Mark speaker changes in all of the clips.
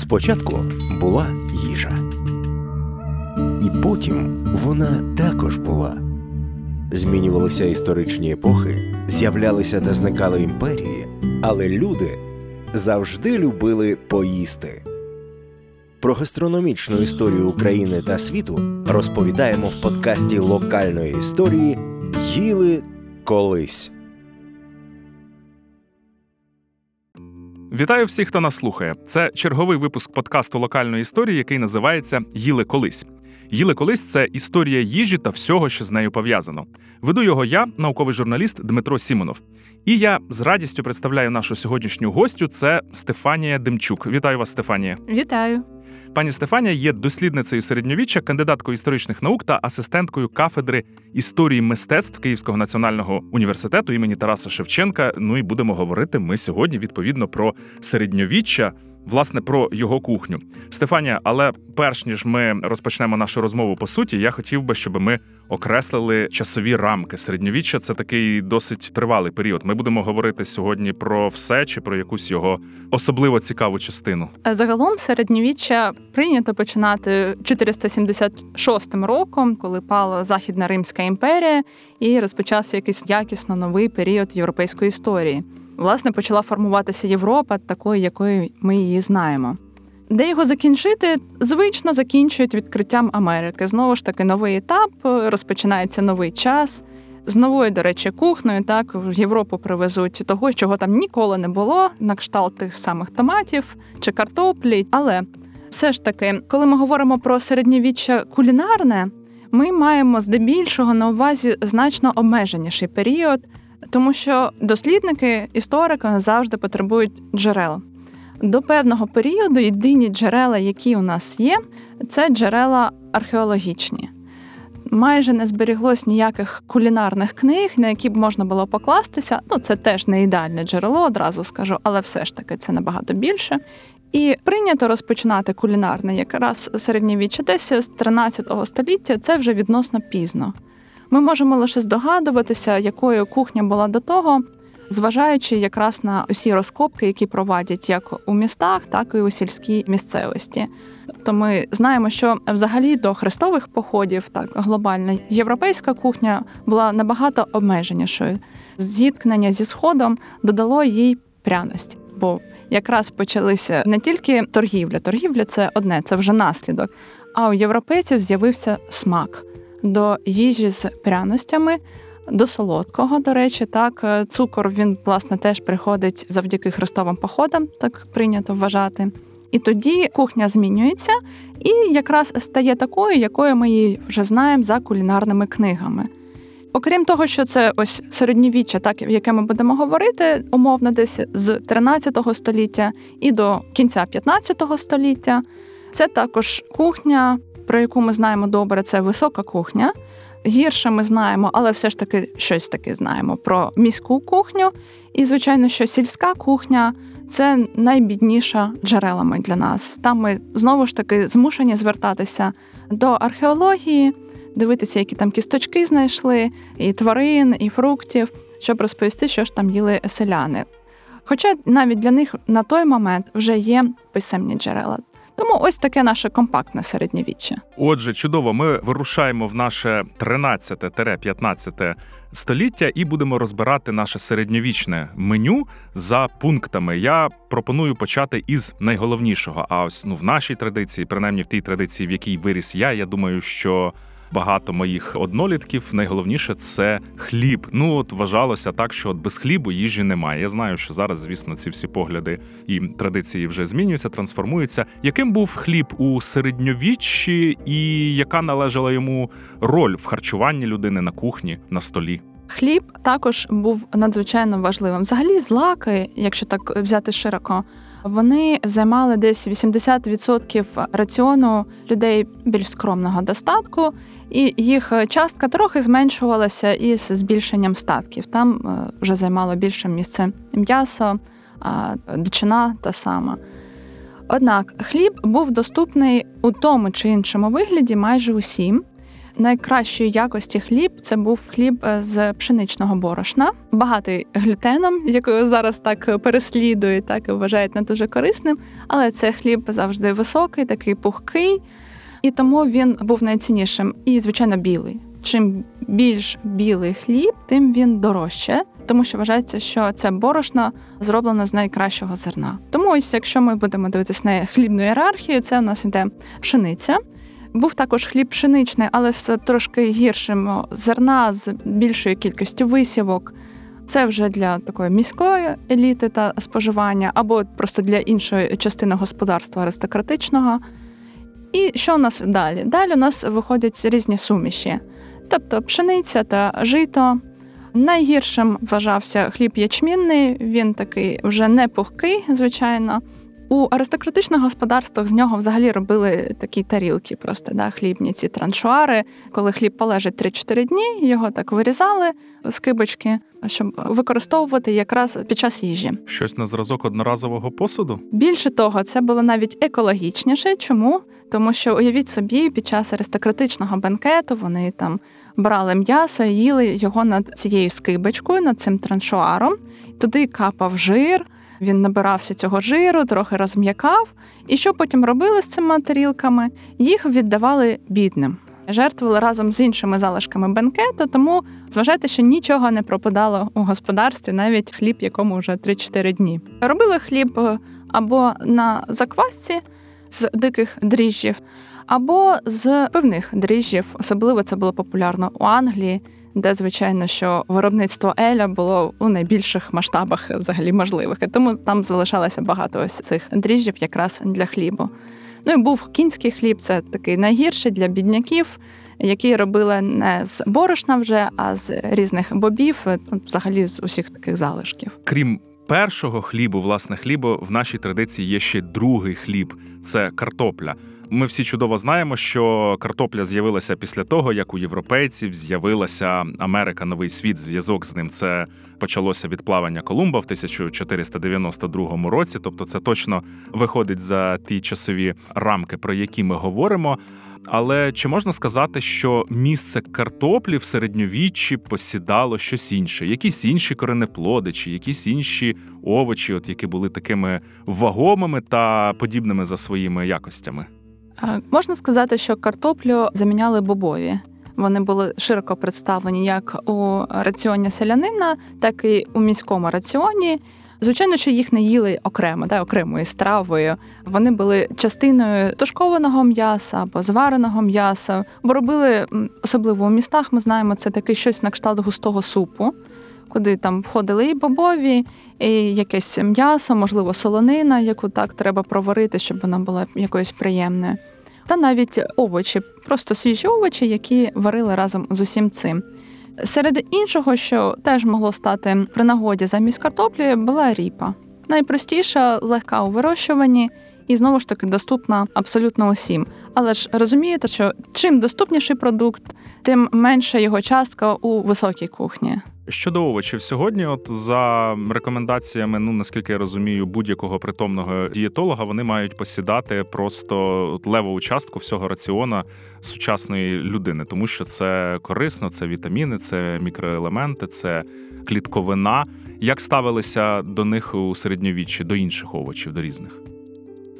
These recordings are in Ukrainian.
Speaker 1: Спочатку була їжа, і потім вона також була. Змінювалися історичні епохи, з'являлися та зникали імперії, але люди завжди любили поїсти. Про гастрономічну історію України та світу розповідаємо в подкасті локальної історії Їли колись.
Speaker 2: Вітаю всіх, хто нас слухає. Це черговий випуск подкасту локальної історії, який називається Їли колись. Їли колись це історія їжі та всього, що з нею пов'язано. Веду його я, науковий журналіст Дмитро Сімонов. І я з радістю представляю нашу сьогоднішню гостю. Це Стефанія Демчук. Вітаю вас, Стефанія.
Speaker 3: Вітаю.
Speaker 2: Пані Стефанія є дослідницею середньовіччя, кандидаткою історичних наук та асистенткою кафедри історії мистецтв Київського національного університету імені Тараса Шевченка. Ну і будемо говорити ми сьогодні відповідно про середньовіччя власне про його кухню. Стефанія, але перш ніж ми розпочнемо нашу розмову по суті, я хотів би, щоб ми окреслили часові рамки. Середньовіччя це такий досить тривалий період. Ми будемо говорити сьогодні про все чи про якусь його особливо цікаву частину.
Speaker 3: Е, загалом середньовіччя прийнято починати 476 роком, коли пала Західна Римська імперія, і розпочався якийсь якісно новий період європейської історії власне почала формуватися Європа такою, якою ми її знаємо. Де його закінчити, звично закінчують відкриттям Америки. Знову ж таки, новий етап, розпочинається новий час. З новою, до речі, кухнею так в Європу привезуть того, чого там ніколи не було, на кшталт тих самих томатів чи картоплі. Але все ж таки, коли ми говоримо про середньовіччя кулінарне, ми маємо здебільшого на увазі значно обмеженіший період, тому що дослідники, історики завжди потребують джерел. До певного періоду єдині джерела, які у нас є, це джерела археологічні. Майже не зберіглось ніяких кулінарних книг, на які б можна було покластися. Ну, це теж не ідеальне джерело, одразу скажу, але все ж таки це набагато більше. І прийнято розпочинати кулінарне якраз середньовіччя десь з 13 століття, це вже відносно пізно. Ми можемо лише здогадуватися, якою кухня була до того, зважаючи якраз на усі розкопки, які проводять як у містах, так і у сільській місцевості. Тобто ми знаємо, що взагалі до хрестових походів, так глобальна європейська кухня була набагато обмеженішою. Зіткнення зі сходом додало їй пряності, бо якраз почалися не тільки торгівля, торгівля це одне, це вже наслідок. А у європейців з'явився смак до їжі з пряностями, до солодкого, до речі, так е, цукор він власне теж приходить завдяки хрестовим походам, так прийнято вважати. І тоді кухня змінюється і якраз стає такою, якою ми її вже знаємо за кулінарними книгами. Окрім того, що це ось середньовіччя, так яке ми будемо говорити, умовно, десь з 13 століття і до кінця 15 століття, це також кухня про яку ми знаємо добре, це висока кухня. Гірше ми знаємо, але все ж таки щось таке знаємо про міську кухню. І, звичайно, що сільська кухня це найбідніша джерелами для нас. Там ми знову ж таки змушені звертатися до археології, дивитися, які там кісточки знайшли, і тварин, і фруктів, щоб розповісти, що ж там їли селяни. Хоча навіть для них на той момент вже є писемні джерела. Тому ось таке наше компактне середньовіччя.
Speaker 2: Отже, чудово, ми вирушаємо в наше 13-15 століття і будемо розбирати наше середньовічне меню за пунктами. Я пропоную почати із найголовнішого. А ось ну в нашій традиції, принаймні в тій традиції, в якій виріс я, я думаю, що багато моїх однолітків. Найголовніше це хліб. Ну от вважалося так, що от без хлібу їжі немає. Я знаю, що зараз, звісно, ці всі погляди і традиції вже змінюються, трансформуються. Яким був хліб у середньовіччі, і яка належала йому роль в харчуванні людини на кухні на столі?
Speaker 3: Хліб також був надзвичайно важливим. Взагалі, злаки, якщо так взяти широко, вони займали десь 80% раціону людей більш скромного достатку, і їх частка трохи зменшувалася із збільшенням статків. Там е, вже займало більше місце м'ясо, дичина та сама. Однак хліб був доступний у тому чи іншому вигляді майже усім. Найкращої якості хліб це був хліб е, з пшеничного борошна, багатий глютеном, якого зараз так переслідують, так і вважають не дуже корисним. Але це хліб завжди високий, такий пухкий, і тому він був найціннішим і, звичайно, білий. Чим більш білий хліб, тим він дорожче, тому що вважається, що це борошно зроблено з найкращого зерна. Тому ось, якщо ми будемо дивитися на хлібну ієрархію, це у нас іде пшениця. Був також хліб пшеничний, але з трошки гіршим зерна, з більшою кількістю висівок. Це вже для такої міської еліти та споживання, або просто для іншої частини господарства аристократичного. І що у нас далі? Далі у нас виходять різні суміші, тобто пшениця та жито. Найгіршим вважався хліб ячмінний, він такий вже не пухкий, звичайно. У аристократичних господарствах з нього взагалі робили такі тарілки, просто да, хлібні ці траншуари. Коли хліб полежить 3-4 дні, його так вирізали з кибочки, щоб використовувати якраз під час їжі.
Speaker 2: Щось на зразок одноразового посуду?
Speaker 3: Більше того, це було навіть екологічніше. Чому? Тому що уявіть собі, під час аристократичного бенкету вони там брали м'ясо, їли його над цією скибочкою, над цим траншуаром, туди капав жир. Він набирався цього жиру, трохи розм'якав. І що потім робили з цими тарілками? Їх віддавали бідним. Жертвували разом з іншими залишками бенкету, тому зважайте, що нічого не пропадало у господарстві, навіть хліб, якому вже 3-4 дні. Робили хліб е, або на заквасці з диких дріжджів, або з пивних дріжджів. Особливо це було популярно у Англії де звичайно, що виробництво Еля було у найбільших масштабах взагалі можливих, і тому там залишалося багато ось цих дріжджів якраз для хлібу. Ну і був кінський хліб, це такий найгірший для бідняків, які робили не з борошна вже, а з різних бобів, взагалі з усіх таких залишків.
Speaker 2: Крім першого хлібу, власне, хлібу, в нашій традиції є ще другий хліб це картопля. Ми всі чудово знаємо, що картопля з'явилася після того, як у європейців з'явилася Америка, новий світ. Зв'язок з ним це почалося від плавання Колумба в 1492 році. Тобто, це точно виходить за ті часові рамки, про які ми говоримо. Але чи можна сказати, що місце картоплі в середньовіччі посідало щось інше? Якісь інші коренеплоди, чи якісь інші овочі, от які були такими вагомими та подібними за своїми якостями?
Speaker 3: Можна сказати, що картоплю заміняли бобові. Вони були широко представлені як у раціоні селянина, так і у міському раціоні. Звичайно, що їх не їли окремо, да, окремою стравою. Вони були частиною тушкованого м'яса або звареного м'яса, бо робили особливо у містах. Ми знаємо, це таке щось на кшталт густого супу, куди там входили і бобові, і якесь м'ясо, можливо, солонина, яку так треба проварити, щоб вона була якоюсь приємною та навіть овочі, просто свіжі овочі, які варили разом з усім цим. Серед іншого, що теж могло стати при нагоді замість картоплі, була ріпа. Найпростіша, легка у вирощуванні і знову ж таки доступна абсолютно усім. Але ж розумієте, що чим доступніший продукт, тим менша його частка у високій кухні.
Speaker 2: Щодо овочів, сьогодні, от за рекомендаціями, ну наскільки я розумію, будь-якого притомного дієтолога вони мають посідати просто леву частку всього раціона сучасної людини, тому що це корисно, це вітаміни, це мікроелементи, це клітковина. Як ставилися до них у середньовіччі, до інших овочів, до різних?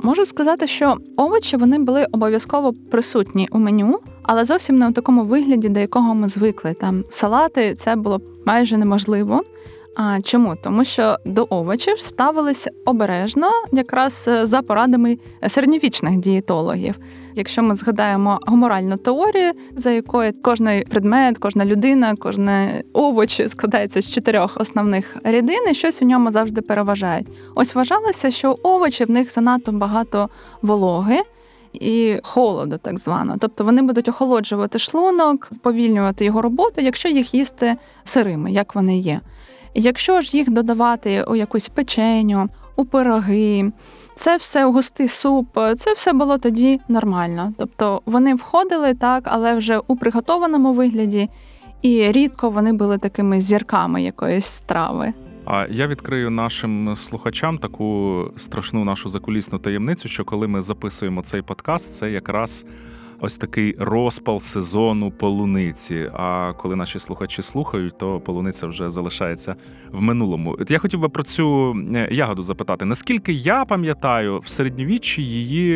Speaker 3: Можу сказати, що овочі вони були обов'язково присутні у меню, але зовсім не у такому вигляді, до якого ми звикли. Там салати це було майже неможливо. А чому? Тому що до овочів ставились обережно, якраз е, за порадами середньовічних дієтологів. Якщо ми згадаємо гуморальну теорію, за якою кожний предмет, кожна людина, кожне овоч складається з чотирьох основних рідин, і щось у ньому завжди переважає. Ось вважалося, що овочі в них занадто багато вологи. І холоду, так звано. Тобто вони будуть охолоджувати шлунок, сповільнювати його роботу, якщо їх їсти сирими, як вони є. Якщо ж їх додавати у якусь печеню, у пироги, це все густий суп, це все було тоді нормально. Тобто вони входили так, але вже у приготованому вигляді, і рідко вони були такими зірками якоїсь страви.
Speaker 2: А я відкрию нашим слухачам таку страшну нашу закулісну таємницю, що коли ми записуємо цей подкаст, це якраз ось такий розпал сезону полуниці. А коли наші слухачі слухають, то полуниця вже залишається в минулому. Я хотів би про цю е, ягоду запитати. Наскільки я пам'ятаю, в середньовіччі її,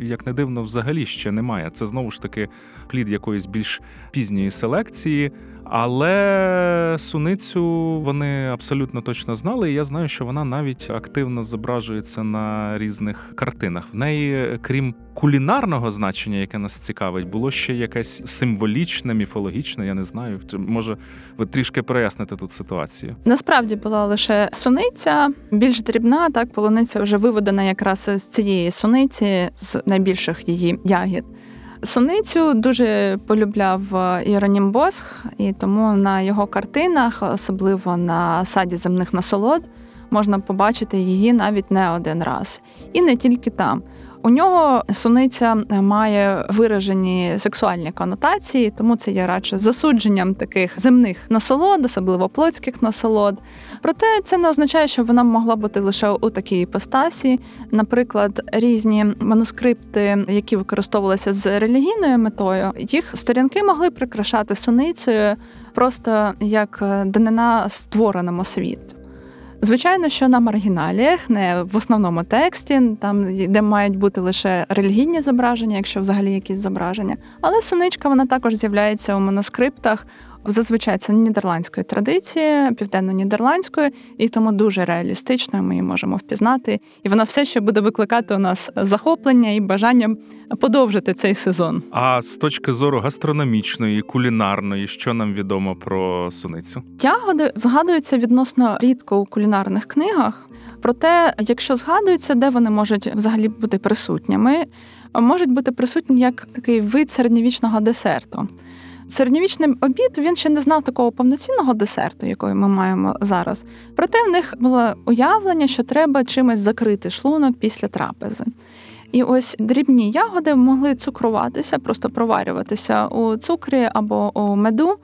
Speaker 2: як не дивно, взагалі ще немає. Це знову ж таки плід якоїсь більш пізньої селекції. Але суницю вони абсолютно точно знали. І я знаю, що вона навіть активно зображується на різних картинах. В неї, крім кулінарного значення, яке нас цікавить, було ще якесь символічне, міфологічне. Я не знаю. Може, ви трішки проясните тут ситуацію.
Speaker 3: Насправді була лише суниця, більш дрібна, так полуниця вже виведена якраз з цієї суниці, з найбільших її ягід. Суницю дуже полюбляв е, Іронім Босх, і тому на його картинах, особливо на саді земних насолод, можна побачити її навіть не один раз. І не тільки там. У нього суниця має виражені сексуальні конотації, тому це є радше засудженням таких земних насолод, особливо плотських насолод. Проте це не означає, що вона могла бути лише у такій іпостасі. Наприклад, різні манускрипти, які використовувалися з релігійною метою, їх сторінки могли прикрашати суницею просто як данина створеному світу. Звичайно, що на маргіналіях, не в основному тексті, там де мають бути лише релігійні зображення, якщо взагалі якісь зображення. Але суничка вона також з'являється у манускриптах. Зазвичай це нідерландської традиції, південно-нідерландської, і тому дуже реалістичною ми її можемо впізнати. І вона все ще буде викликати у нас захоплення і бажання подовжити цей сезон.
Speaker 2: А з точки зору гастрономічної, кулінарної, що нам відомо про суницю?
Speaker 3: Ягоди згадуються відносно рідко у кулінарних книгах. Проте, якщо згадуються, де вони можуть взагалі бути присутніми, можуть бути присутні як такий вид середньовічного десерту. Середньовічний обід він ще не знав такого повноцінного десерту, який ми маємо зараз. Проте в них було уявлення, що треба чимось закрити шлунок після трапези. І ось дрібні ягоди могли цукруватися, просто проварюватися у цукрі або у меду.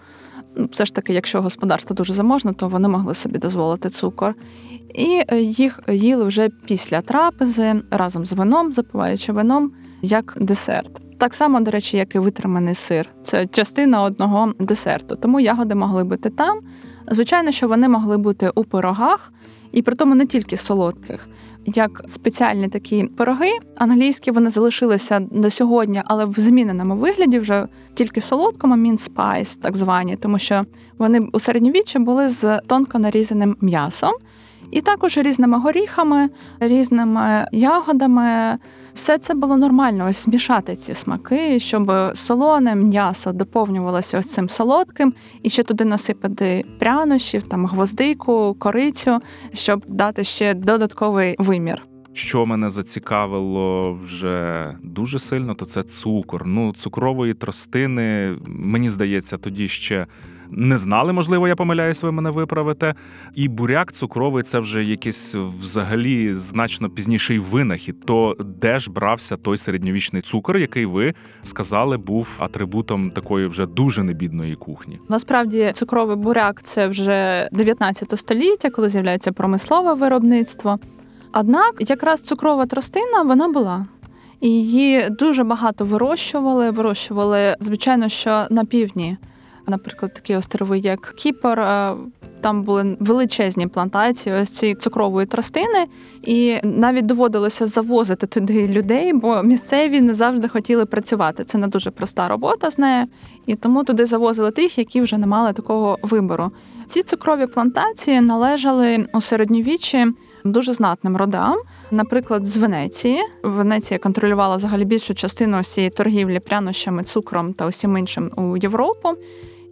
Speaker 3: Все ж таки, якщо господарство дуже заможне, то вони могли собі дозволити цукор. І їх їли вже після трапези разом з вином, запиваючи вином як десерт. Так само, до речі, як і витриманий сир. Це частина одного десерту. Тому ягоди могли бути там. Звичайно, що вони могли бути у пирогах, і при тому не тільки солодких. Як спеціальні такі пироги, англійські вони залишилися до сьогодні, але в зміненому вигляді вже тільки солодкому mince pies, так звані, тому що вони у середньовіччі були з тонко нарізаним м'ясом, і також різними горіхами, різними ягодами. Все це було нормально, ось змішати ці смаки, щоб солоне м'ясо доповнювалося ось цим солодким, і ще туди насипати прянощів, там гвоздику, корицю, щоб дати ще додатковий вимір.
Speaker 2: Що мене зацікавило вже дуже сильно, то це цукор. Ну, цукрової тростини, мені здається, тоді ще не знали, можливо, я помиляюсь, ви мене виправите. І буряк цукровий це вже якийсь взагалі значно пізніший винахід. То де ж брався той середньовічний цукор, який ви сказали, був атрибутом такої вже дуже небідної кухні?
Speaker 3: Насправді, цукровий буряк це вже 19 століття, коли з'являється промислове виробництво. Однак, якраз цукрова тростина вона була. І її дуже багато вирощували. Вирощували, звичайно, що на півдні наприклад, такі острови, як Кіпр. Е, там були величезні плантації ось цієї цукрової тростини, і навіть доводилося завозити туди людей, бо місцеві не завжди хотіли працювати. Це не дуже проста робота з нею, і тому туди завозили тих, які вже не мали такого вибору. Ці цукрові плантації належали у середньовіччі дуже знатним родам, наприклад, з Венеції. Венеція контролювала взагалі більшу частину всієї торгівлі прянощами, цукром та усім іншим у Європу.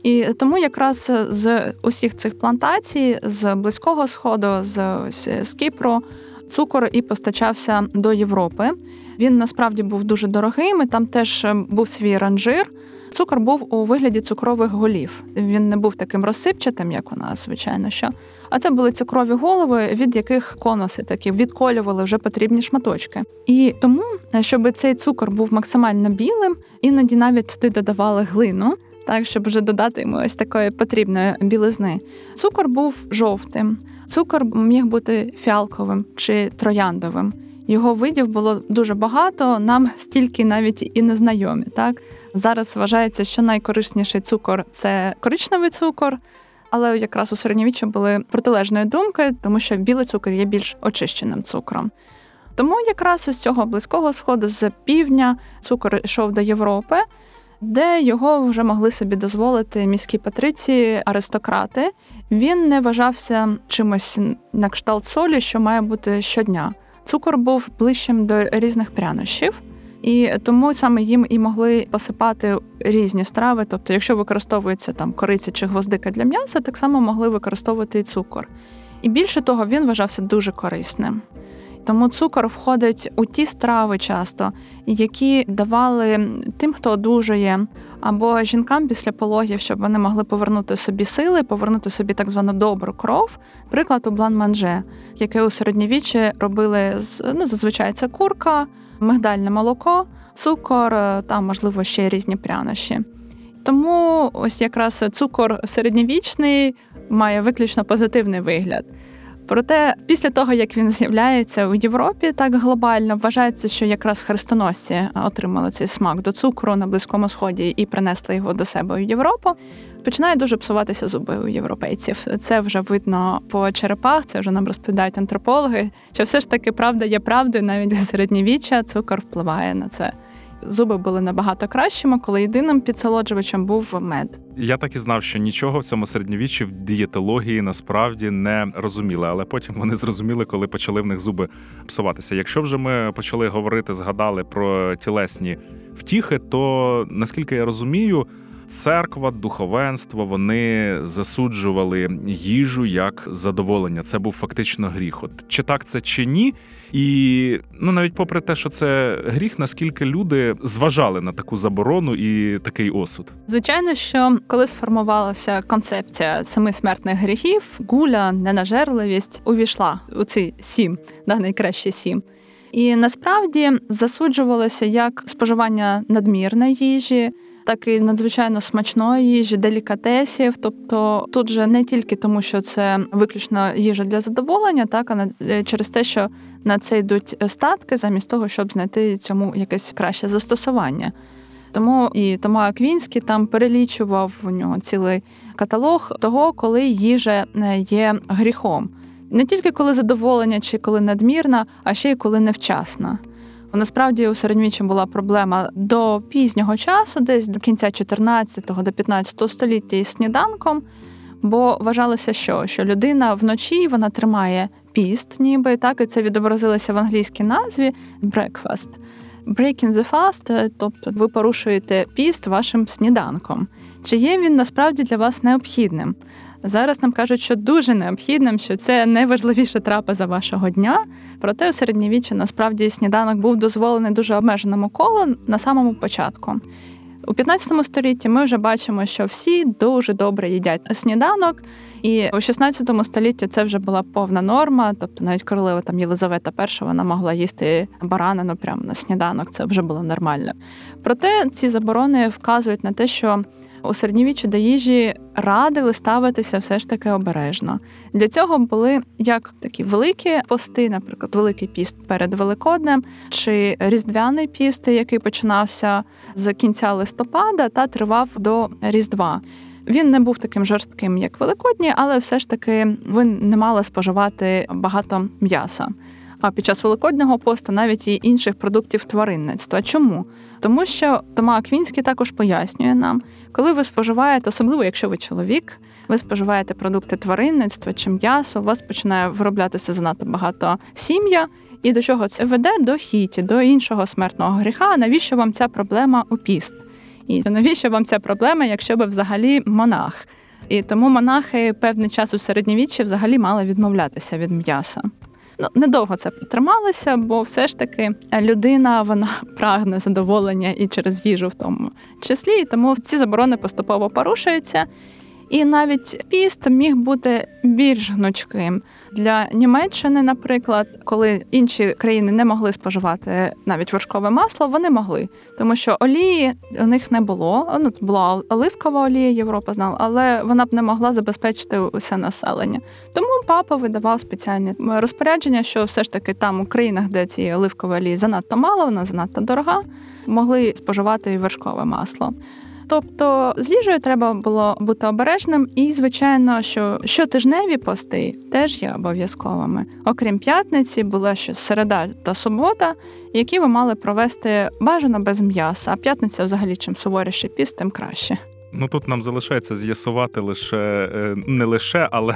Speaker 3: І тому якраз з усіх цих плантацій, з близького сходу, з, з Кіпру, цукор і постачався до Європи. Він насправді був дуже дорогим. і Там теж був свій ранжир. Цукор був у вигляді цукрових голів. Він не був таким розсипчатим, як у нас, звичайно, що. А це були цукрові голови, від яких конуси такі відколювали вже потрібні шматочки. І тому, щоб цей цукор був максимально білим, іноді навіть туди додавали глину так, щоб вже додати йому ось такої потрібної білизни. Цукор був жовтим, цукор міг бути фіалковим чи трояндовим. Його видів було дуже багато, нам стільки навіть і не знайомі. Так зараз вважається, що найкорисніший цукор це коричневий цукор, але якраз у середньовіччі були протилежної думки, тому що білий цукор є більш очищеним цукром. Тому якраз із цього близького сходу, з півдня, цукор йшов до Європи, де його вже могли собі дозволити міські патриці, аристократи. Він не вважався чимось на кшталт солі, що має бути щодня. Цукор був ближчим до різних прянощів. І тому саме їм і могли посипати різні страви. Тобто, якщо використовується там кориця чи гвоздика для м'яса, так само могли використовувати і цукор. І більше того, він вважався дуже корисним. Тому цукор входить у ті страви часто, які давали тим, хто одужує, або жінкам після пологів, щоб вони могли повернути собі сили, повернути собі так звану добру кров. Приклад у блан-манже, яке у середньовіччі робили з ну, зазвичай це курка, мигдальне молоко, цукор, там, можливо, ще різні прянощі. Тому ось якраз цукор середньовічний має виключно позитивний вигляд. Проте, після того як він з'являється у Європі, так глобально вважається, що якраз хрестоносці отримали цей смак до цукру на близькому сході і принесли його до себе у Європу. Починає дуже псуватися зуби у європейців. Це вже видно по черепах, це вже нам розповідають антропологи. Що все ж таки правда є правдою, навіть середньовіччя цукор впливає на це зуби були набагато кращими, коли єдиним підсолоджувачем був мед.
Speaker 2: Я так і знав, що нічого в цьому середньовіччі в дієтології насправді не розуміли, але потім вони зрозуміли, коли почали в них зуби псуватися. Якщо вже ми почали говорити, згадали про тілесні втіхи, то наскільки я розумію. Церква, духовенство вони засуджували їжу як задоволення. Це був фактично гріх. От чи так це чи ні? І ну навіть попри те, що це гріх, наскільки люди зважали на таку заборону і такий осуд?
Speaker 3: Звичайно, що коли сформувалася концепція семи смертних гріхів, гуля, ненажерливість увійшла у ці сім, да, найкращі сім. І насправді засуджувалося як споживання надмірної їжі так і надзвичайно смачної їжі, делікатесів. Тобто тут же не тільки тому, що це виключно їжа для задоволення, так а е, через те, що на це йдуть статки, замість того, щоб знайти цьому якесь краще застосування. Тому і Тома Аквінський там перелічував у нього цілий каталог того, коли їжа е, є гріхом. Не тільки коли задоволення чи коли надмірна, а ще й коли невчасна. Насправді у середньовіччі була проблема до пізнього часу, десь до кінця 14-го до 15 століття із сніданком, бо вважалося, що що людина вночі вона тримає піст, ніби так, і це відобразилося в англійській назві breakfast. Breaking the fast, тобто ви порушуєте піст вашим сніданком. Чи є він насправді для вас необхідним? Зараз нам кажуть, що дуже необхідним, що це найважливіша трапеза вашого дня. Проте у середньовіччі насправді сніданок був дозволений дуже обмеженому колу на самому початку. У 15 столітті ми вже бачимо, що всі дуже добре їдять сніданок, і у 16 столітті це вже була повна норма. Тобто, навіть королева там Єлизавета І вона могла їсти баранину прямо на сніданок. Це вже було нормально. Проте ці заборони вказують на те, що у середньовіччі до їжі радили ставитися все ж таки обережно. Для цього були як такі великі пости, наприклад, великий піст перед Великоднем, чи різдвяний піст, який починався з кінця листопада та тривав до Різдва. Він не був таким жорстким, як Великодні, але все ж таки ви не мали споживати багато м'яса. А під час великоднього посту навіть і інших продуктів тваринництва. Чому? Тому що Тома Аквінський також пояснює нам, коли ви споживаєте, особливо якщо ви чоловік, ви споживаєте продукти тваринництва чи м'ясо, у вас починає вироблятися занадто багато сім'я. І до чого це веде? До хіті, до іншого смертного гріха. Навіщо вам ця проблема у піст? І навіщо вам ця проблема, якщо ви взагалі монах? І тому монахи певний час у середньовіччі взагалі мали відмовлятися від м'яса. Ну, недовго це трималося, бо все ж таки людина вона прагне задоволення і через їжу в тому числі. І тому ці заборони поступово порушуються. І навіть піст міг бути більш гнучким. Для Німеччини, наприклад, коли інші країни не могли споживати навіть вершкове масло, вони могли, тому що олії у них не було. Ну була оливкова олія, Європа знала, але вона б не могла забезпечити усе населення. Тому папа видавав спеціальні розпорядження, що все ж таки там у країнах, де цієї оливкової олії занадто мало, вона занадто дорога, могли споживати і вершкове масло. Тобто з їжею треба було бути обережним, і звичайно, що щотижневі пости теж є обов'язковими. Окрім п'ятниці, була ще середа та субота, які ви мали провести бажано без м'яса. А п'ятниця, взагалі, чим суворіший піст, тим краще.
Speaker 2: Ну тут нам залишається з'ясувати лише е, не лише, але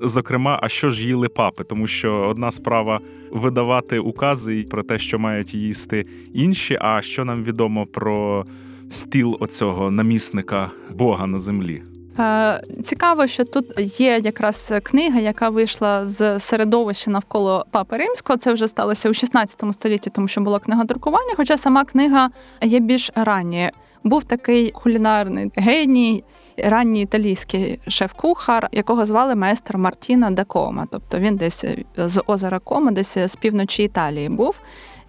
Speaker 2: зокрема, а що ж їли папи, тому що одна справа видавати укази про те, що мають їсти інші. А що нам відомо про стіл оцього намісника Бога на землі?
Speaker 3: Е, цікаво, що тут є якраз книга, яка вийшла з середовища навколо папи римського. Це вже сталося у 16 столітті, тому що була книга друкування. Хоча сама книга є більш ранньою. Був такий кулінарний геній, ранній італійський шеф-кухар, якого звали майстер Мартіно да Кома. Тобто він десь з озера Кома, десь з півночі Італії був.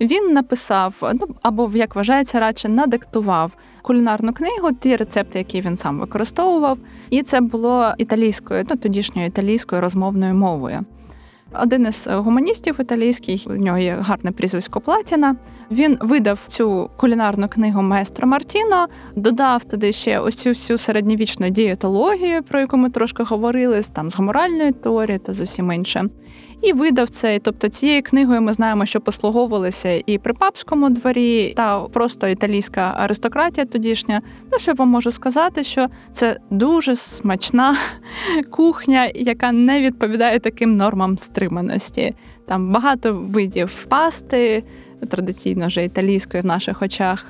Speaker 3: Він написав, ну або як вважається, радше надиктував кулінарну книгу, ті рецепти, які він сам використовував, і це було італійською, ну тодішньою італійською розмовною мовою. Один із гуманістів італійських, у нього є гарне прізвисько Платіна. Він видав цю кулінарну книгу Маестро Мартіно, додав туди ще ось всю середньовічну дієтологію, про яку ми трошки говорили, там з гоморальної теорії та з усім іншим і видав цей. Тобто цією книгою ми знаємо, що послуговувалися і при папському дворі, та просто італійська аристократія тодішня. Ну що вам можу сказати, що це дуже смачна кухня, яка не відповідає таким нормам стриманості. Там багато видів пасти, традиційно вже італійської в наших очах.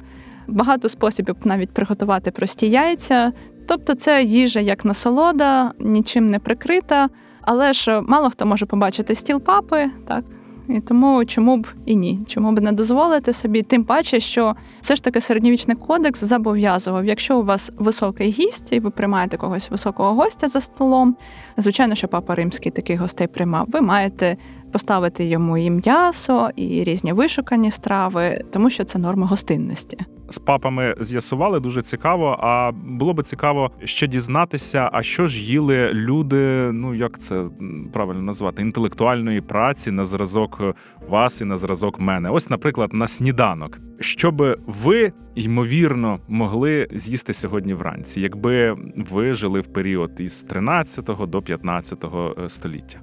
Speaker 3: Багато способів навіть приготувати прості яйця. Тобто, це їжа як насолода, нічим не прикрита. Але ж мало хто може побачити стіл папи, так. І тому чому б і ні, чому б не дозволити собі, тим паче, що все ж таки середньовічний кодекс зобов'язував, якщо у вас високий гість, і ви приймаєте когось високого гостя за столом. Звичайно, що папа римський таких гостей приймав. Ви маєте поставити йому і м'ясо, і різні вишукані страви, тому що це норми гостинності.
Speaker 2: З папами з'ясували дуже цікаво. А було би цікаво ще дізнатися, а що ж їли люди, ну як це правильно назвати, інтелектуальної праці на зразок вас і на зразок мене. Ось, наприклад, на сніданок. Що би ви ймовірно могли з'їсти сьогодні вранці, якби ви жили в період із 13 до 15 е, століття.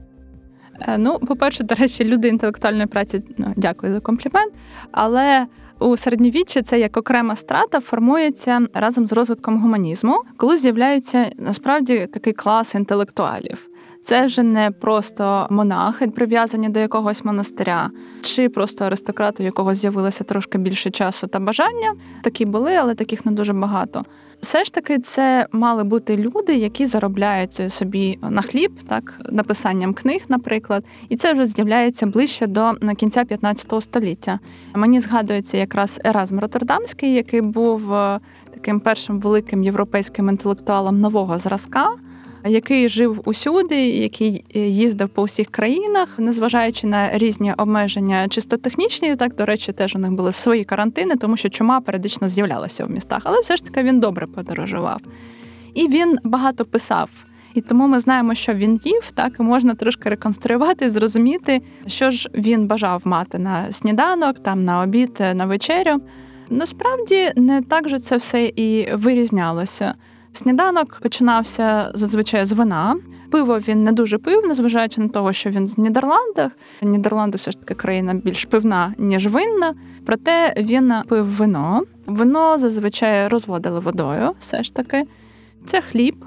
Speaker 3: Е, ну, по-перше, до речі, люди інтелектуальної праці ну, дякую за комплімент. Але у середньовіччі це як окрема страта формується разом з розвитком гуманізму, коли з'являється насправді такий клас інтелектуалів. Це вже не просто монахи, прив'язані до якогось монастиря, чи просто аристократи, у якого з'явилося трошки більше часу та бажання. Такі були, але таких не дуже багато. Все ж таки, це мали бути люди, які заробляють собі на хліб, так написанням книг, наприклад, і це вже з'являється ближче до кінця 15 століття. Мені згадується якраз Еразм Роттердамський, який був е, таким першим великим європейським інтелектуалом нового зразка який жив усюди, який е, їздив по всіх країнах, незважаючи на різні обмеження, чисто технічні, так до речі, теж у них були свої карантини, тому що чума періодично з'являлася в містах, але все ж таки він добре подорожував. І він багато писав. І тому ми знаємо, що він їв, так і можна трошки реконструювати, зрозуміти, що ж він бажав мати на сніданок, там на обід, на вечерю. Насправді не так же це все і вирізнялося. Сніданок починався зазвичай з вина. Пиво він не дуже пив, незважаючи на того, що він з Нідерландах. Нідерланди все ж таки країна більш пивна, ніж винна. Проте він пив вино. Вино зазвичай розводили водою, все ж таки. Це хліб.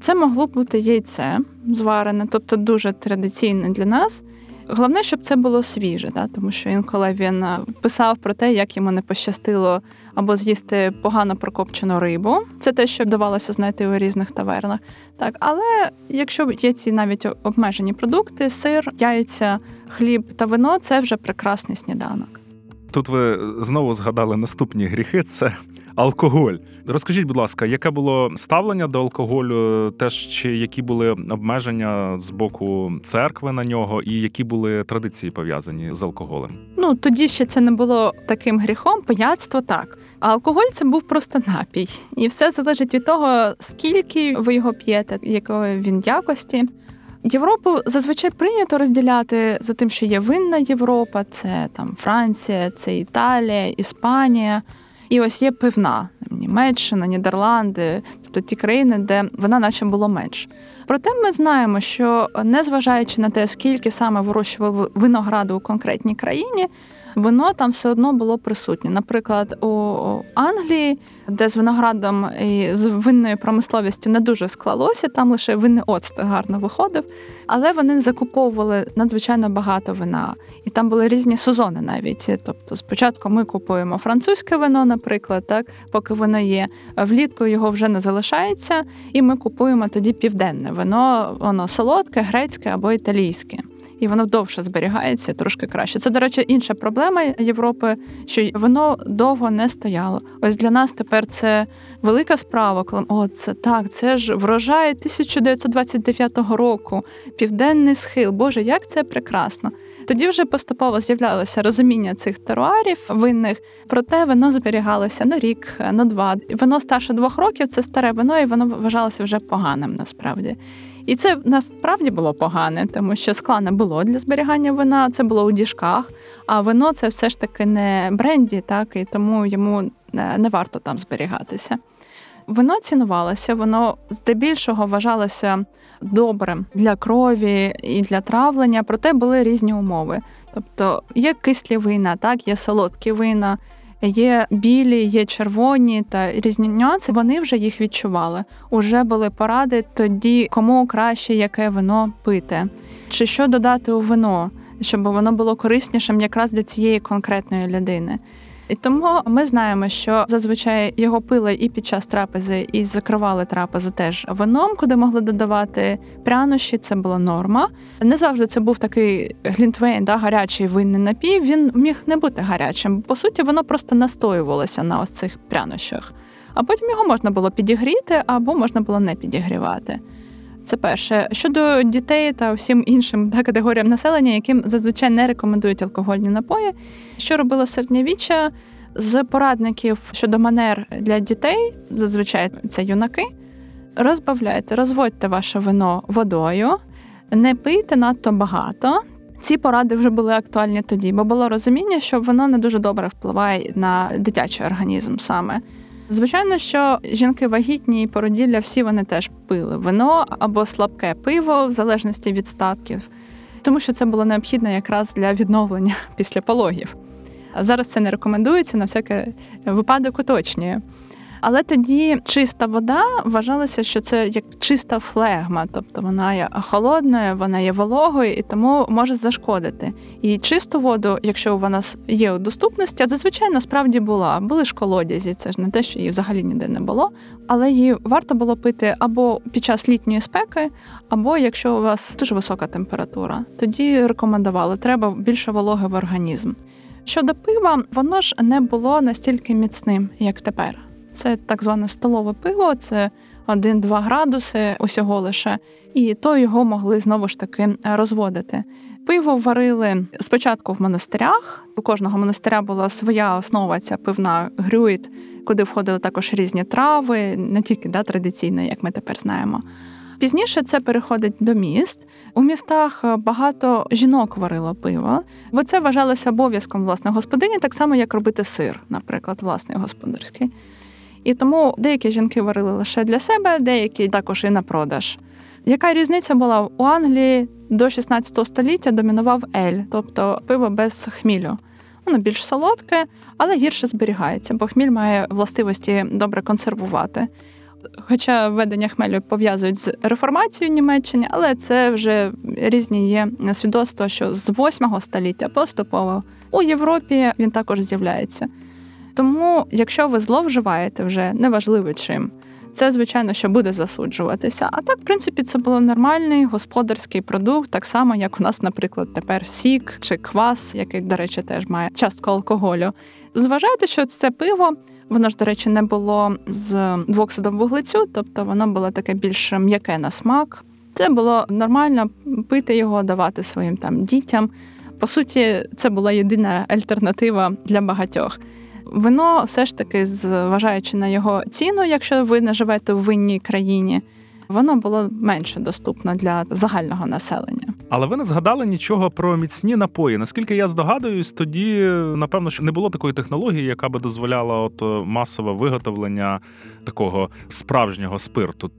Speaker 3: Це могло бути яйце зварене, тобто дуже традиційне для нас. Головне, щоб це було свіже, да? тому що інколи він писав про те, як йому не пощастило або з'їсти погано прокопчену рибу. Це те, що вдавалося знайти у різних тавернах. Так, але якщо є ці навіть обмежені продукти, сир, яйця, хліб та вино це вже прекрасний сніданок.
Speaker 2: Тут ви знову згадали наступні гріхи: це алкоголь. Розкажіть, будь ласка, яке було ставлення до алкоголю? Теж чи які були обмеження з боку церкви на нього, і які були традиції пов'язані з алкоголем?
Speaker 3: Ну тоді ще це не було таким гріхом, пияцтво так. А алкоголь це був просто напій, і все залежить від того, скільки ви його п'єте, якої він якості. Європу зазвичай прийнято розділяти за тим, що є винна Європа, це там Франція, це Італія, Іспанія. І ось є пивна Німеччина, Нідерланди, тобто ті країни, де вона наче було менш. Проте ми знаємо, що незважаючи на те, скільки саме вирощували винограду у конкретній країні, вино там все одно було присутнє. Наприклад, у Англії, де з виноградом і з винною промисловістю не дуже склалося, там лише винний оцт гарно виходив, але вони закуповували надзвичайно багато вина, і там були різні сезони навіть. Тобто, спочатку ми купуємо французьке вино, наприклад, так поки воно є. Влітку його вже не залишається, і ми купуємо тоді південне вино, воно солодке, грецьке або італійське і воно довше зберігається трошки краще. Це, до речі, інша проблема Європи, що воно довго не стояло. Ось для нас тепер це велика справа, коли о, це так, це ж врожай 1929 року, південний схил. Боже, як це прекрасно! Тоді вже поступово з'являлося розуміння цих теруарів винних, проте вино зберігалося на рік, на два. Вино старше двох років це старе вино, і воно вважалося вже поганим насправді. І це насправді було погане, тому що скла не було для зберігання вина, це було у діжках. А вино це все ж таки не бренді, так і тому йому не варто там зберігатися. Вино цінувалося, воно здебільшого вважалося добрим для крові і для травлення, проте були різні умови. Тобто є кислі вина, так, є солодкі вина, Є білі, є червоні та різні нюанси. Вони вже їх відчували. Уже були поради тоді, кому краще яке вино пити, чи що додати у вино, щоб воно було кориснішим якраз для цієї конкретної людини. І тому ми знаємо, що зазвичай його пили і під час трапези, і закривали трапезу теж вином, куди могли додавати прянощі. Це була норма. Не завжди це був такий глінтвейн, да, гарячий винний напій. Він міг не бути гарячим. По суті, воно просто настоювалося на ось цих прянощах. А потім його можна було підігріти або можна було не підігрівати. Це перше. Щодо дітей та всім іншим та, категоріям населення, яким зазвичай не рекомендують алкогольні напої, що робила середньовіччя з порадників щодо манер для дітей, зазвичай це юнаки. Розбавляйте, розводьте ваше вино водою, не пийте надто багато. Ці поради вже були актуальні тоді, бо було розуміння, що воно не дуже добре впливає на дитячий організм саме. Звичайно, що жінки вагітні і породілля всі вони теж пили вино або слабке пиво, в залежності від статків, тому що це було необхідно якраз для відновлення після пологів. А Зараз це не рекомендується на всякий випадок уточнює. Але тоді чиста вода вважалася, що це як чиста флегма, тобто вона є холодною, вона є вологою і тому може зашкодити. І чисту воду, якщо вона є у доступності, а зазвичай насправді була. Були ж колодязі, це ж не те, що її взагалі ніде не було. Але її варто було пити або під час літньої спеки, або якщо у вас дуже висока температура, тоді рекомендували, треба більше вологи в організм. Щодо пива, воно ж не було настільки міцним, як тепер. Це так зване столове пиво, це 1-2 градуси усього лише, і то його могли знову ж таки розводити. Пиво варили спочатку в монастирях. У кожного монастиря була своя основа, ця пивна грюїт, куди входили також різні трави, не тільки да, традиційно, як ми тепер знаємо. Пізніше це переходить до міст. У містах багато жінок варило пиво, бо це вважалося обов'язком власне господині, так само як робити сир, наприклад, власний господарський. І тому деякі жінки варили лише для себе, деякі також і на продаж. Яка різниця була у Англії до 16 століття домінував ель, тобто пиво без хмілю. Воно більш солодке, але гірше зберігається, бо хміль має властивості добре консервувати. Хоча введення хмелю пов'язують з реформацією Німеччини, але це вже різні є свідоцтва, що з 8 століття поступово у Європі він також з'являється. Тому, якщо ви зловживаєте вже неважливо чим, це звичайно що буде засуджуватися. А так, в принципі, це було нормальний господарський продукт, так само, як у нас, наприклад, тепер сік чи квас, який, до речі, теж має частку алкоголю. Зважайте, що це пиво Воно ж, до речі, не було з двоксидом вуглецю, тобто воно було таке більш м'яке на смак. Це було нормально пити його, давати своїм там дітям. По суті, це була єдина альтернатива для багатьох. Вино все ж таки, зважаючи на його ціну, якщо ви не живете в винній країні, воно було менше доступно для загального населення.
Speaker 2: Але ви не згадали нічого про міцні напої. Наскільки я здогадуюсь, тоді напевно що не було такої технології, яка би дозволяла от е, масове виготовлення такого справжнього спирту.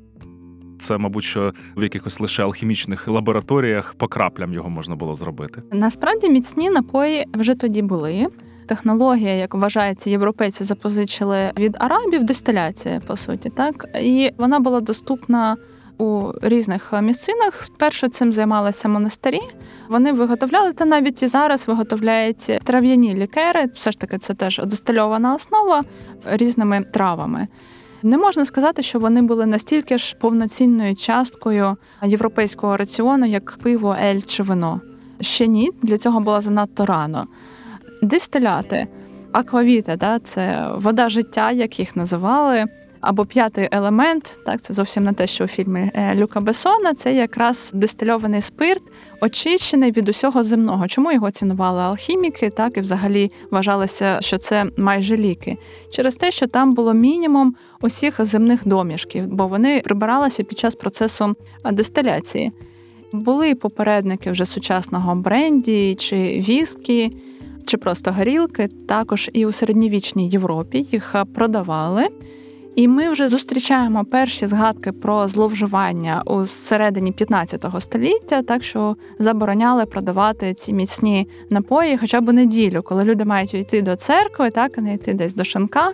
Speaker 2: Це, мабуть, що в якихось лише алхімічних лабораторіях по краплям його можна було зробити.
Speaker 3: Насправді міцні напої вже тоді були. Технологія, як вважається, європейці запозичили від арабів дистиляція, по суті, так і вона була доступна у різних місцинах. Спершу цим займалися монастирі. Вони виготовляли та навіть і зараз виготовляють трав'яні лікери. Все ж таки, це теж дистильована основа різними травами. Не можна сказати, що вони були настільки ж повноцінною часткою європейського раціону, як пиво, ель чи вино. Ще ні, для цього було занадто рано. Дистиляти, аквавіта, да, це вода життя, як їх називали. Або п'ятий елемент, так це зовсім не те, що у фільмі е, Люка Бесона. Це якраз дистильований спирт, очищений від усього земного. Чому його цінували алхіміки? Так і взагалі вважалося, що це майже ліки, через те, що там було мінімум усіх земних домішків, бо вони прибиралися під час процесу дистиляції. Були попередники вже сучасного бренді чи віскі, чи просто горілки. Також і у середньовічній Європі їх продавали. І ми вже зустрічаємо перші згадки про зловживання у середині 15 століття, так що забороняли продавати ці міцні напої хоча б неділю, коли люди мають йти до церкви, так а не йти десь до шинка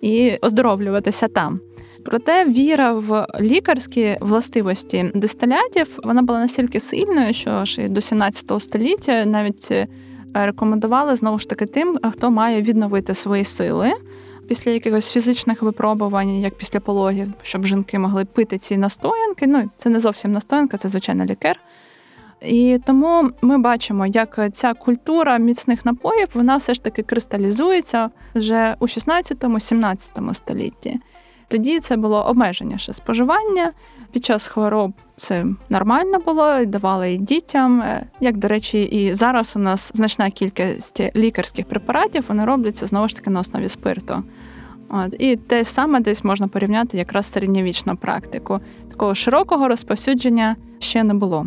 Speaker 3: і оздоровлюватися там. Проте віра в лікарські властивості дистилятів вона була настільки сильною, що ж до 17 століття навіть е, рекомендували знову ж таки тим, хто має відновити свої сили після якихось фізичних випробувань, як після пологів, щоб жінки могли пити ці настоянки. Ну, це не зовсім настоянка, це звичайно лікер. І тому ми бачимо, як ця культура міцних напоїв вона все ж таки кристалізується вже у 16-17 столітті. Тоді це було обмеженіше споживання. Під час хвороб це нормально було, давали і дітям. Як, до речі, і зараз у нас значна кількість лікарських препаратів вони робляться знову ж таки на основі спирту. От і те саме десь можна порівняти якраз середньовічну практику. Такого широкого розповсюдження ще не було.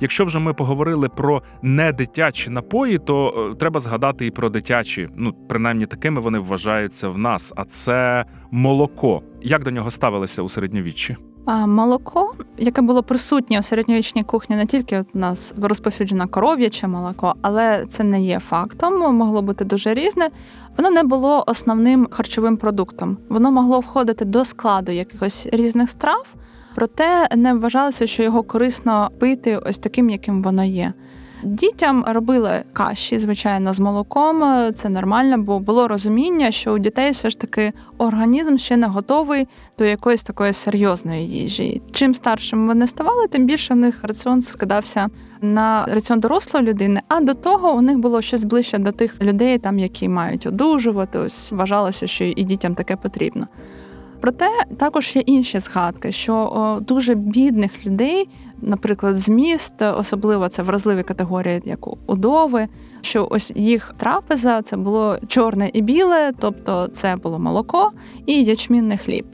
Speaker 2: Якщо вже ми поговорили про недитячі напої, то е, треба згадати і про дитячі. Ну, принаймні такими вони вважаються в нас. А це молоко. Як до нього ставилися у середньовіччі?
Speaker 3: А молоко, яке було присутнє у середньовічній кухні, не тільки у нас розповсюджено коров'яче молоко, але це не є фактом, могло бути дуже різне. Воно не було основним харчовим продуктом. Воно могло входити до складу якихось різних страв, проте не вважалося, що його корисно пити ось таким, яким воно є. Дітям робили каші, звичайно, з молоком. Це нормально, бо було розуміння, що у дітей все ж таки організм ще не готовий до якоїсь такої серйозної їжі. Чим старшим вони ставали, тим більше у них раціон скидався на раціон дорослої людини. А до того у них було щось ближче до тих людей, там які мають одужувати. Ось вважалося, що і дітям таке потрібно. Проте також є інші згадки, що дуже бідних людей, наприклад, з міст, особливо це вразливі категорії, як удови, що ось їх трапеза це було чорне і біле, тобто це було молоко і ячмінний хліб.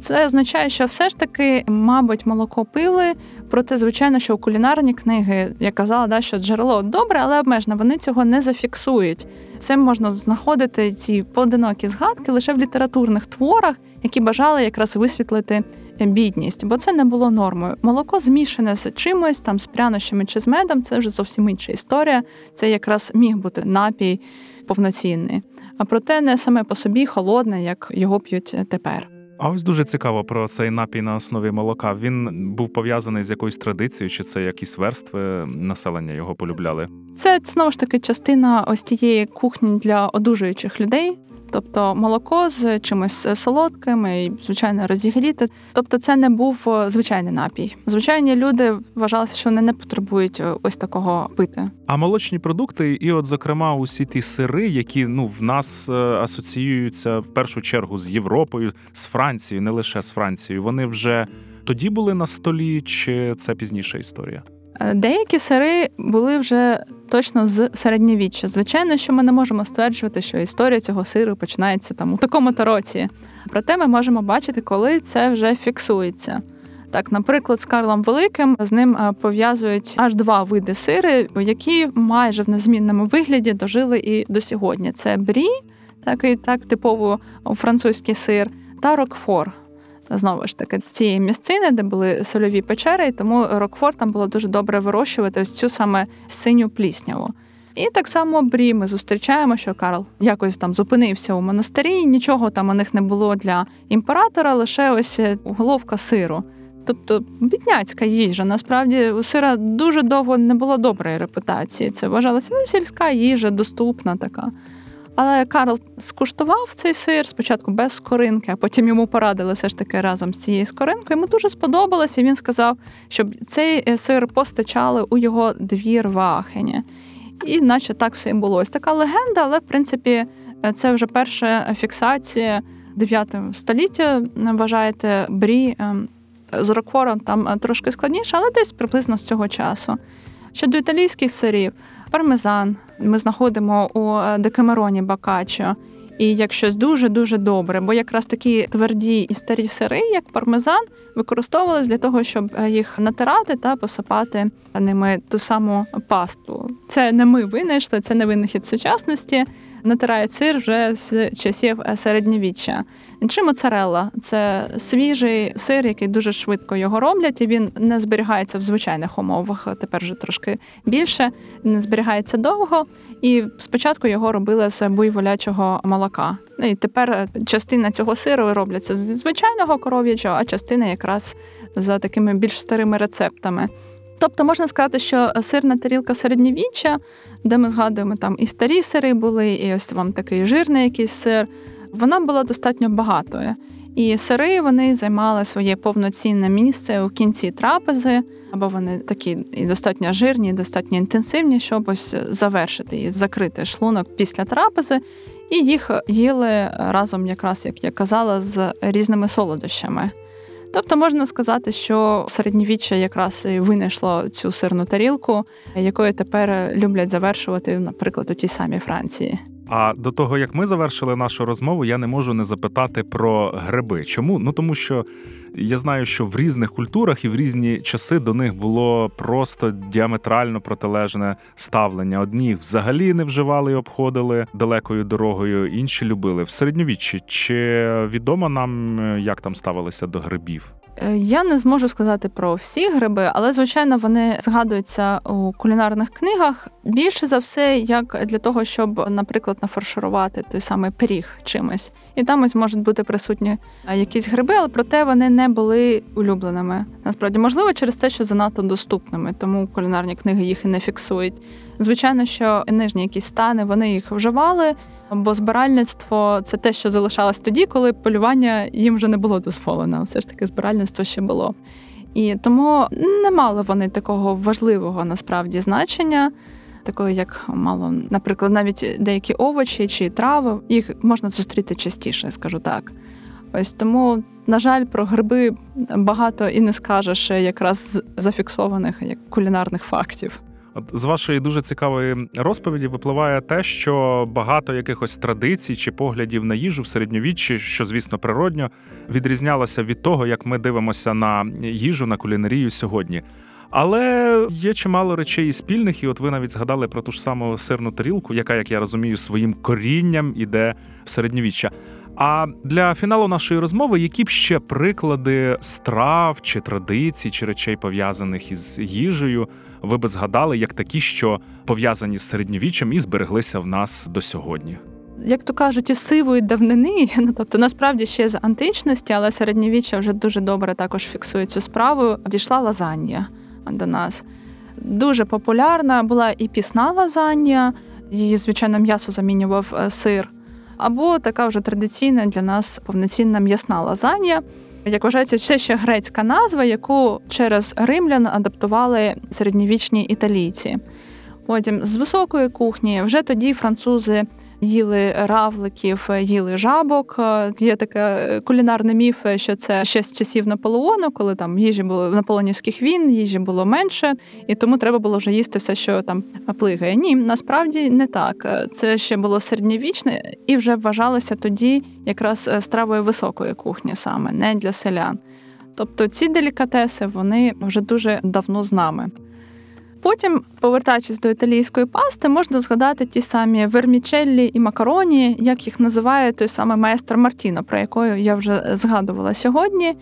Speaker 3: Це означає, що все ж таки, мабуть, молоко пили. Проте, звичайно, що у кулінарні книги я казала, да, що джерело добре, але обмежено, вони цього не зафіксують. Це можна знаходити ці поодинокі згадки лише в літературних творах, які бажали якраз висвітлити бідність, бо це не було нормою. Молоко змішане з чимось, там з прянощами чи з медом, це вже зовсім інша історія. Це якраз міг бути напій повноцінний. А проте не саме по собі холодне, як його п'ють тепер.
Speaker 2: А ось дуже цікаво про цей напій на основі молока. Він був пов'язаний з якоюсь традицією, чи це якісь верстви населення його полюбляли?
Speaker 3: Це знову ж таки частина ось тієї кухні для одужуючих людей. Тобто молоко з чимось солодким і, звичайно, розігріти. Тобто, це не був е, звичайний напій. Звичайні люди вважалися, що вони не потребують е, ось такого пити.
Speaker 2: А молочні продукти, і, от, зокрема, усі ті сири, які ну в нас е, асоціюються в першу чергу з Європою, з Францією, не лише з Францією, вони вже тоді були на столі, чи це пізніша історія?
Speaker 3: Е, Деякі сири були вже точно з середньовіччя. Звичайно, що ми не можемо стверджувати, що історія цього сиру починається там у такому-то році. Проте ми можемо бачити, коли це вже фіксується. Так, наприклад, з Карлом Великим з ним е, пов'язують аж два види сири, які майже в незмінному вигляді дожили і до сьогодні. Це брі, такий так типово французький сир, та рокфор. Знову ж таки, з цієї місцини, де були сольові печери, і тому Рокфор там було дуже добре вирощувати ось цю саме синю плісняву. І так само брі ми зустрічаємо, що Карл якось там зупинився у монастирі, нічого там у них не було для імператора, лише ось е, головка сиру. Тобто бідняцька їжа. Насправді у сира дуже довго не було доброї репутації. Це вважалося ну, сільська їжа, доступна така. Але Карл скуштував цей сир спочатку без скоринки, а потім йому порадили все ж таки разом з цією скоринкою. Йому дуже сподобалося. і Він сказав, щоб цей е, сир постачали у його двір в Ахені. І наче так все і було. Ось така легенда, але в принципі е, це вже перша фіксація 9 століття. Вважаєте, брі ем, з рокфором там е, трошки складніше, але десь приблизно з цього часу. Щодо італійських сирів, пармезан ми знаходимо у е, Декамероні Бакачо. І як щось дуже дуже добре, бо якраз такі тверді і старі сири, як пармезан, використовувалися для того, щоб е, їх натирати та посипати ними ту саму пасту. Це не ми винайшли, це не винахід сучасності. Натирають сир вже з часів е, середньовіччя. Чи моцарелла це свіжий сир, який дуже швидко його роблять, і він не зберігається в звичайних умовах. Тепер вже трошки більше, не зберігається довго. І спочатку його робили з буйволячого молока. І тепер е, частина цього сиру робляться з звичайного коров'ячого, а частина якраз за такими більш старими рецептами. Тобто можна сказати, що сирна тарілка середньовіччя, де ми згадуємо, там і старі сири були, і ось вам такий жирний якийсь сир, вона була достатньо багатою. І сири вони займали своє повноцінне місце у кінці трапези, або вони такі і достатньо жирні, і достатньо інтенсивні, щоб ось завершити і закрити шлунок після трапези. І їх їли разом, якраз як я казала, з різними солодощами. Тобто можна сказати, що середньовіччя якраз і винайшло цю сирну тарілку, якою тепер люблять завершувати, наприклад, у тій самій Франції.
Speaker 2: А до того як ми завершили нашу розмову, я не можу не запитати про гриби. Чому? Ну тому що я знаю, що в різних культурах і в різні часи до них було просто діаметрально протилежне ставлення. Одні взагалі не вживали і обходили далекою дорогою, інші любили в середньовіччі. Чи відомо нам, як там ставилися до грибів?
Speaker 3: Е, Я не зможу сказати про всі гриби, але звичайно вони згадуються у кулінарних книгах більше за все, як для того, щоб, наприклад, нафарширувати той самий пиріг чимось. І там ось можуть бути присутні е, якісь гриби, але проте вони не були улюбленими. Насправді, можливо, через те, що занадто доступними, тому кулінарні книги їх і не фіксують. Звичайно, що нижні якісь стани вони їх вживали. Бо збиральництво це те, що залишалось тоді, коли полювання їм вже не було дозволено. Все ж таки, збиральництво ще було. І тому не мали вони такого важливого насправді значення, такого, як мало, наприклад, навіть деякі овочі чи трави, їх можна зустріти частіше, скажу так. Ось тому, на жаль, про гриби багато і не скажеш якраз зафіксованих як кулінарних фактів.
Speaker 2: От з вашої дуже цікавої розповіді випливає те, що багато якихось традицій чи поглядів на їжу в середньовіччі, що звісно природньо, відрізнялося від того, як ми дивимося на їжу на кулінарію сьогодні. Але є чимало речей і спільних, і от ви навіть згадали про ту ж саму сирну тарілку, яка, як я розумію, своїм корінням іде в середньовіччя. А для фіналу нашої розмови, які б ще приклади страв чи традицій, чи речей пов'язаних із їжею, ви би згадали як такі, що пов'язані з середньовіччям і збереглися в нас до сьогодні?
Speaker 3: Як то кажуть, із сивої давнини, ну тобто насправді ще з античності, але середньовіччя вже дуже добре також фіксує цю справу. Дійшла лазанья до нас. Дуже популярна була і пісна лазанья, її, звичайно, м'ясо замінював е, сир. або така вже традиційна для нас повноцінна м'ясна лазанья. Як вважається, це ще грецька назва, яку через римлян адаптували середньовічні італійці. Потім з високої кухні вже тоді французи їли равликів, їли жабок. Є таке кулінарний міф, що це ще з часів Наполеону, коли там їжі було наполеонівських війн, їжі було менше, і тому треба було вже їсти все, що там плигає. Ні, насправді не так. Це ще було середньовічне і вже вважалося тоді якраз стравою високої кухні, саме не для селян. Тобто ці делікатеси вони вже дуже давно з нами. Потім, повертаючись до італійської пасти, можна згадати ті самі вермічеллі і макароні, як їх називає той самий майстер Мартіно, про якою я вже згадувала сьогодні.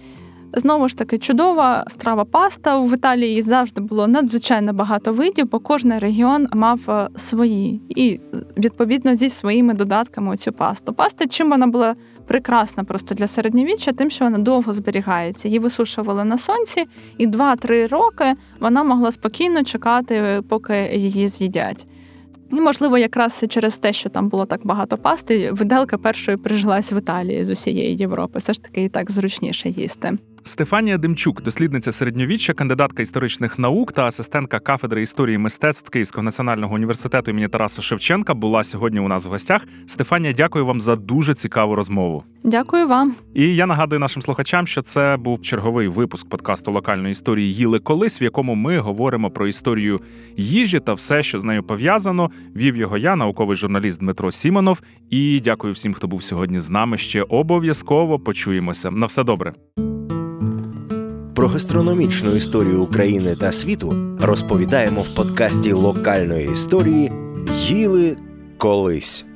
Speaker 3: Знову ж таки, чудова страва паста. В Італії завжди було надзвичайно багато видів, бо кожен регіон мав е, свої і відповідно зі своїми додатками цю пасту. Паста чим вона була прекрасна просто для середньовіччя, тим, що вона довго зберігається. Її висушували на сонці, і 2-3 роки вона могла спокійно чекати, поки її з'їдять. І, можливо, якраз через те, що там було так багато пасти, виделка першою прижилась в Італії з усієї Європи. Все ж таки і так зручніше їсти.
Speaker 2: Стефанія Демчук, дослідниця середньовіччя, кандидатка історичних наук та асистентка кафедри історії мистецтв Київського національного університету імені Тараса Шевченка, була сьогодні у нас в гостях. Стефанія, дякую вам за дуже цікаву розмову.
Speaker 3: Дякую вам.
Speaker 2: І я нагадую нашим слухачам, що це був черговий випуск подкасту локальної історії Їли колись, в якому ми говоримо про історію їжі та все, що з нею пов'язано. Вів його я, науковий журналіст Дмитро Сімонов. І дякую всім, хто був сьогодні з нами. Ще обов'язково почуємося. На все добре.
Speaker 1: Про гастрономічну історію України та світу розповідаємо в подкасті локальної історії Їли колись.